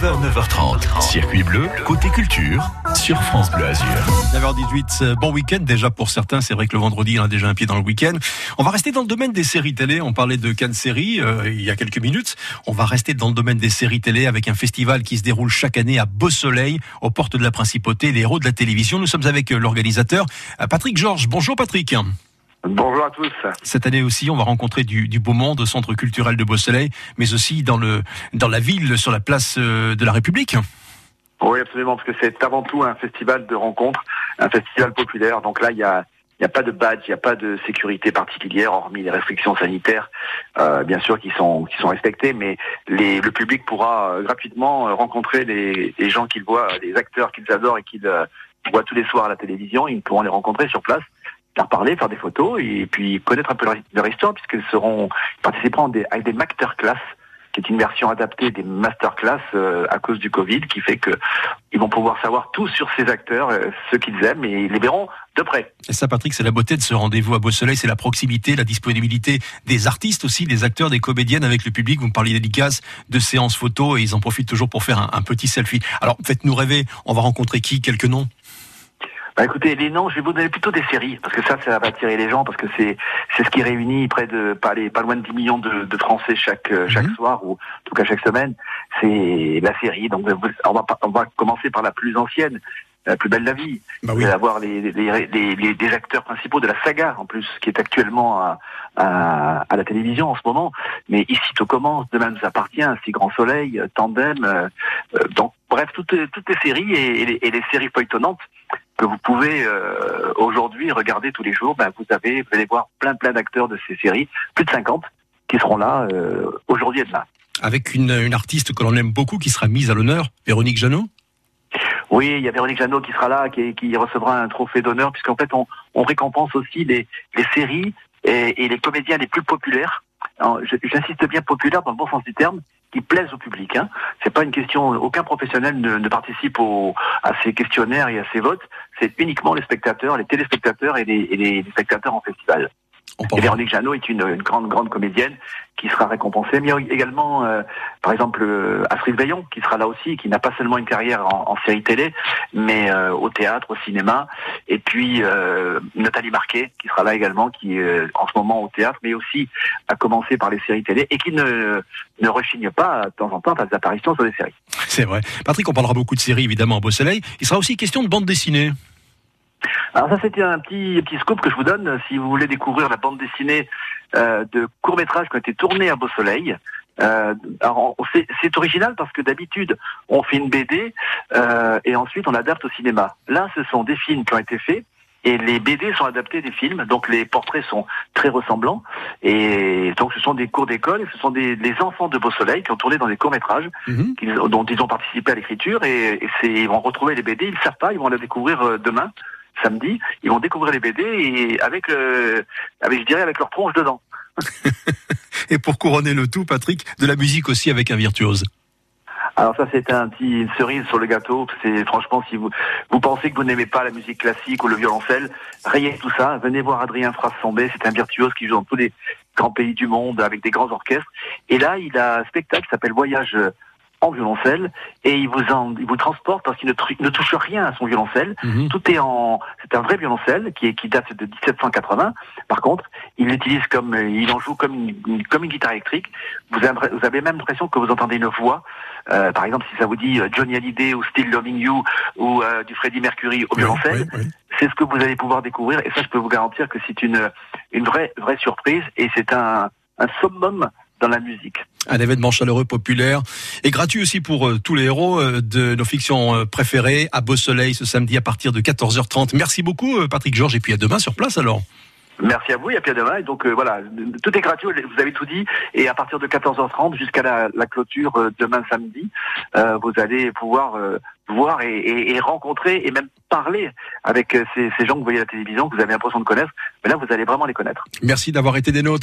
9h, 9h30. Circuit bleu, côté culture, sur France Bleu Azur. 9h18, euh, bon week-end déjà pour certains. C'est vrai que le vendredi, on a déjà un pied dans le week-end. On va rester dans le domaine des séries télé. On parlait de Cannes Série euh, il y a quelques minutes. On va rester dans le domaine des séries télé avec un festival qui se déroule chaque année à Beau Soleil, aux portes de la Principauté, les héros de la télévision. Nous sommes avec euh, l'organisateur Patrick Georges. Bonjour Patrick. Bonjour à tous. Cette année aussi, on va rencontrer du, du beau monde au centre culturel de Beau-Soleil, mais aussi dans, le, dans la ville, sur la place euh, de la République. Oui, absolument, parce que c'est avant tout un festival de rencontres, un festival populaire. Donc là, il y a, il y a pas de badge, il n'y a pas de sécurité particulière, hormis les restrictions sanitaires, euh, bien sûr, qui sont qui sont respectées, mais les, le public pourra euh, gratuitement rencontrer les, les gens qu'ils voient, les acteurs qu'ils adorent et qu'ils euh, voient tous les soirs à la télévision. Ils pourront les rencontrer sur place, leur parler, faire des photos et puis connaître un peu leur, histoire, puisqu'ils seront participeront des, avec des masterclass qui est une version adaptée des masterclass euh, à cause du Covid, qui fait que ils vont pouvoir savoir tout sur ces acteurs, euh, ce qu'ils aiment, et ils les verront de près. Et ça, Patrick, c'est la beauté de ce rendez-vous à Beau-Soleil, c'est la proximité, la disponibilité des artistes aussi, des acteurs, des comédiennes avec le public. Vous me parliez dédicaces, de séances photos, et ils en profitent toujours pour faire un, un petit selfie. Alors, faites-nous rêver, on va rencontrer qui? Quelques noms? Bah écoutez, les noms, je vais vous donner plutôt des séries, parce que ça, ça va attirer les gens, parce que c'est c'est ce qui réunit près de pas les pas loin de 10 millions de, de Français chaque euh, chaque Mhm. soir ou en tout cas chaque semaine. C'est la série. Donc vous- on va on va commencer par la plus ancienne, la plus belle de la vie. Bah Vous allez avoir les, les, les, les- acteurs principaux de la saga en plus, qui est actuellement à, à, à la télévision en ce moment. Mais ici tout commence, demain nous appartient, Si Grand Soleil, euh, Tandem. euh, euh, donc bref, toutes, toutes les séries et, et les, et les séries feuilletonnantes que vous pouvez euh, aujourd'hui regarder tous les jours. Ben, vous avez, vous allez voir plein plein d'acteurs de ces séries, plus de 50 qui seront là euh, aujourd'hui et demain. Avec une, une artiste que l'on aime beaucoup qui sera mise à l'honneur, Véronique Jeannot. Oui, il y a Véronique Jeannot qui sera là, qui, qui recevra un trophée d'honneur, puisqu'en fait, on, on récompense aussi les, les séries et, et les comédiens les plus populaires. J'insiste bien populaires dans le bon sens du terme, qui plaisent au public. Hein. C'est pas une question. Aucun professionnel ne, ne participe au, à ces questionnaires et à ces votes. C'est uniquement les spectateurs, les téléspectateurs et les, et les- les spectateurs en festival. On Et Véronique Jeannot est une, une grande, grande comédienne qui sera récompensée. Mais a également, euh, par exemple, euh, Astrid Veillon, qui sera là aussi, qui n'a pas seulement une carrière en, en série télé, mais euh, au théâtre, au cinéma. Et puis euh, Nathalie Marquet, qui sera là également, qui est euh, en ce moment au théâtre, mais aussi à commencer par les séries télé, et qui ne, ne rechigne pas de temps en temps à des apparitions sur des séries. C'est vrai. Patrick, on parlera beaucoup de séries évidemment à Beau-Soleil. Il sera aussi question de bande dessinée. Alors ça c'était un petit petit scoop que je vous donne si vous voulez découvrir la bande dessinée de courts métrages qui ont été tournés à Beau Soleil. Euh, on- c'est original parce que d'habitude on fait une BD euh, et ensuite on adapte au cinéma. Là ce sont des films qui ont été faits et les BD sont adaptés des films, donc les portraits sont très ressemblants et donc ce sont des cours d'école et ce sont des les enfants de Beau Soleil qui ont tourné dans des courts métrages Mhm. dont ils ont participé à l'écriture et, et vont retrouver les BD, ils ne savent pas, ils vont la découvrir euh, demain, samedi, ils vont découvrir les BD et avec, euh, avec je dirais avec leur tronche dedans. Et pour couronner le tout, Patrick, de la musique aussi avec un virtuose. Alors ça c'est un petit une cerise sur le gâteau. C'est franchement si vous vous pensez que vous n'aimez pas la musique classique ou le violoncelle, rayez tout ça. Venez voir Adrien Frassambé, c'est un virtuose qui joue dans tous les grands pays du monde avec des grands orchestres. Et là il a un spectacle qui s'appelle Voyage en violoncelle et il vous en, il vous transporte parce qu'il ne, touche rien à son violoncelle. Mhm. Tout est en, c'est un vrai violoncelle qui est, qui date de 1780. Par contre, il l'utilise comme, euh, il en joue comme une, comme une guitare électrique. Vous avez, vous avez même l'impression que vous entendez une voix. Euh, par exemple, si ça vous dit euh, Johnny Hallyday ou Still Loving You ou euh, du Freddie Mercury au violoncelle, Oui, oui, oui. c'est ce que vous allez pouvoir découvrir. Et ça, je peux vous garantir que c'est une, une vraie, vraie surprise et c'est un, un summum dans la musique. Un événement chaleureux, populaire et gratuit aussi pour euh, tous les héros euh, de nos fictions euh, préférées à Beau Soleil ce samedi à partir de 14h30. Merci beaucoup, Patrick Georges, et puis à demain sur place alors. Merci à vous et à puis à demain. Et donc voilà, tout est gratuit, vous avez tout dit. Et à partir de 14h30 jusqu'à la, la clôture demain samedi, vous allez pouvoir voir et, et- et rencontrer et même parler avec ces, ces gens que vous voyez à la télévision, que vous avez l'impression de connaître. Mais là, vous allez vraiment les connaître. Merci d'avoir été des nôtres.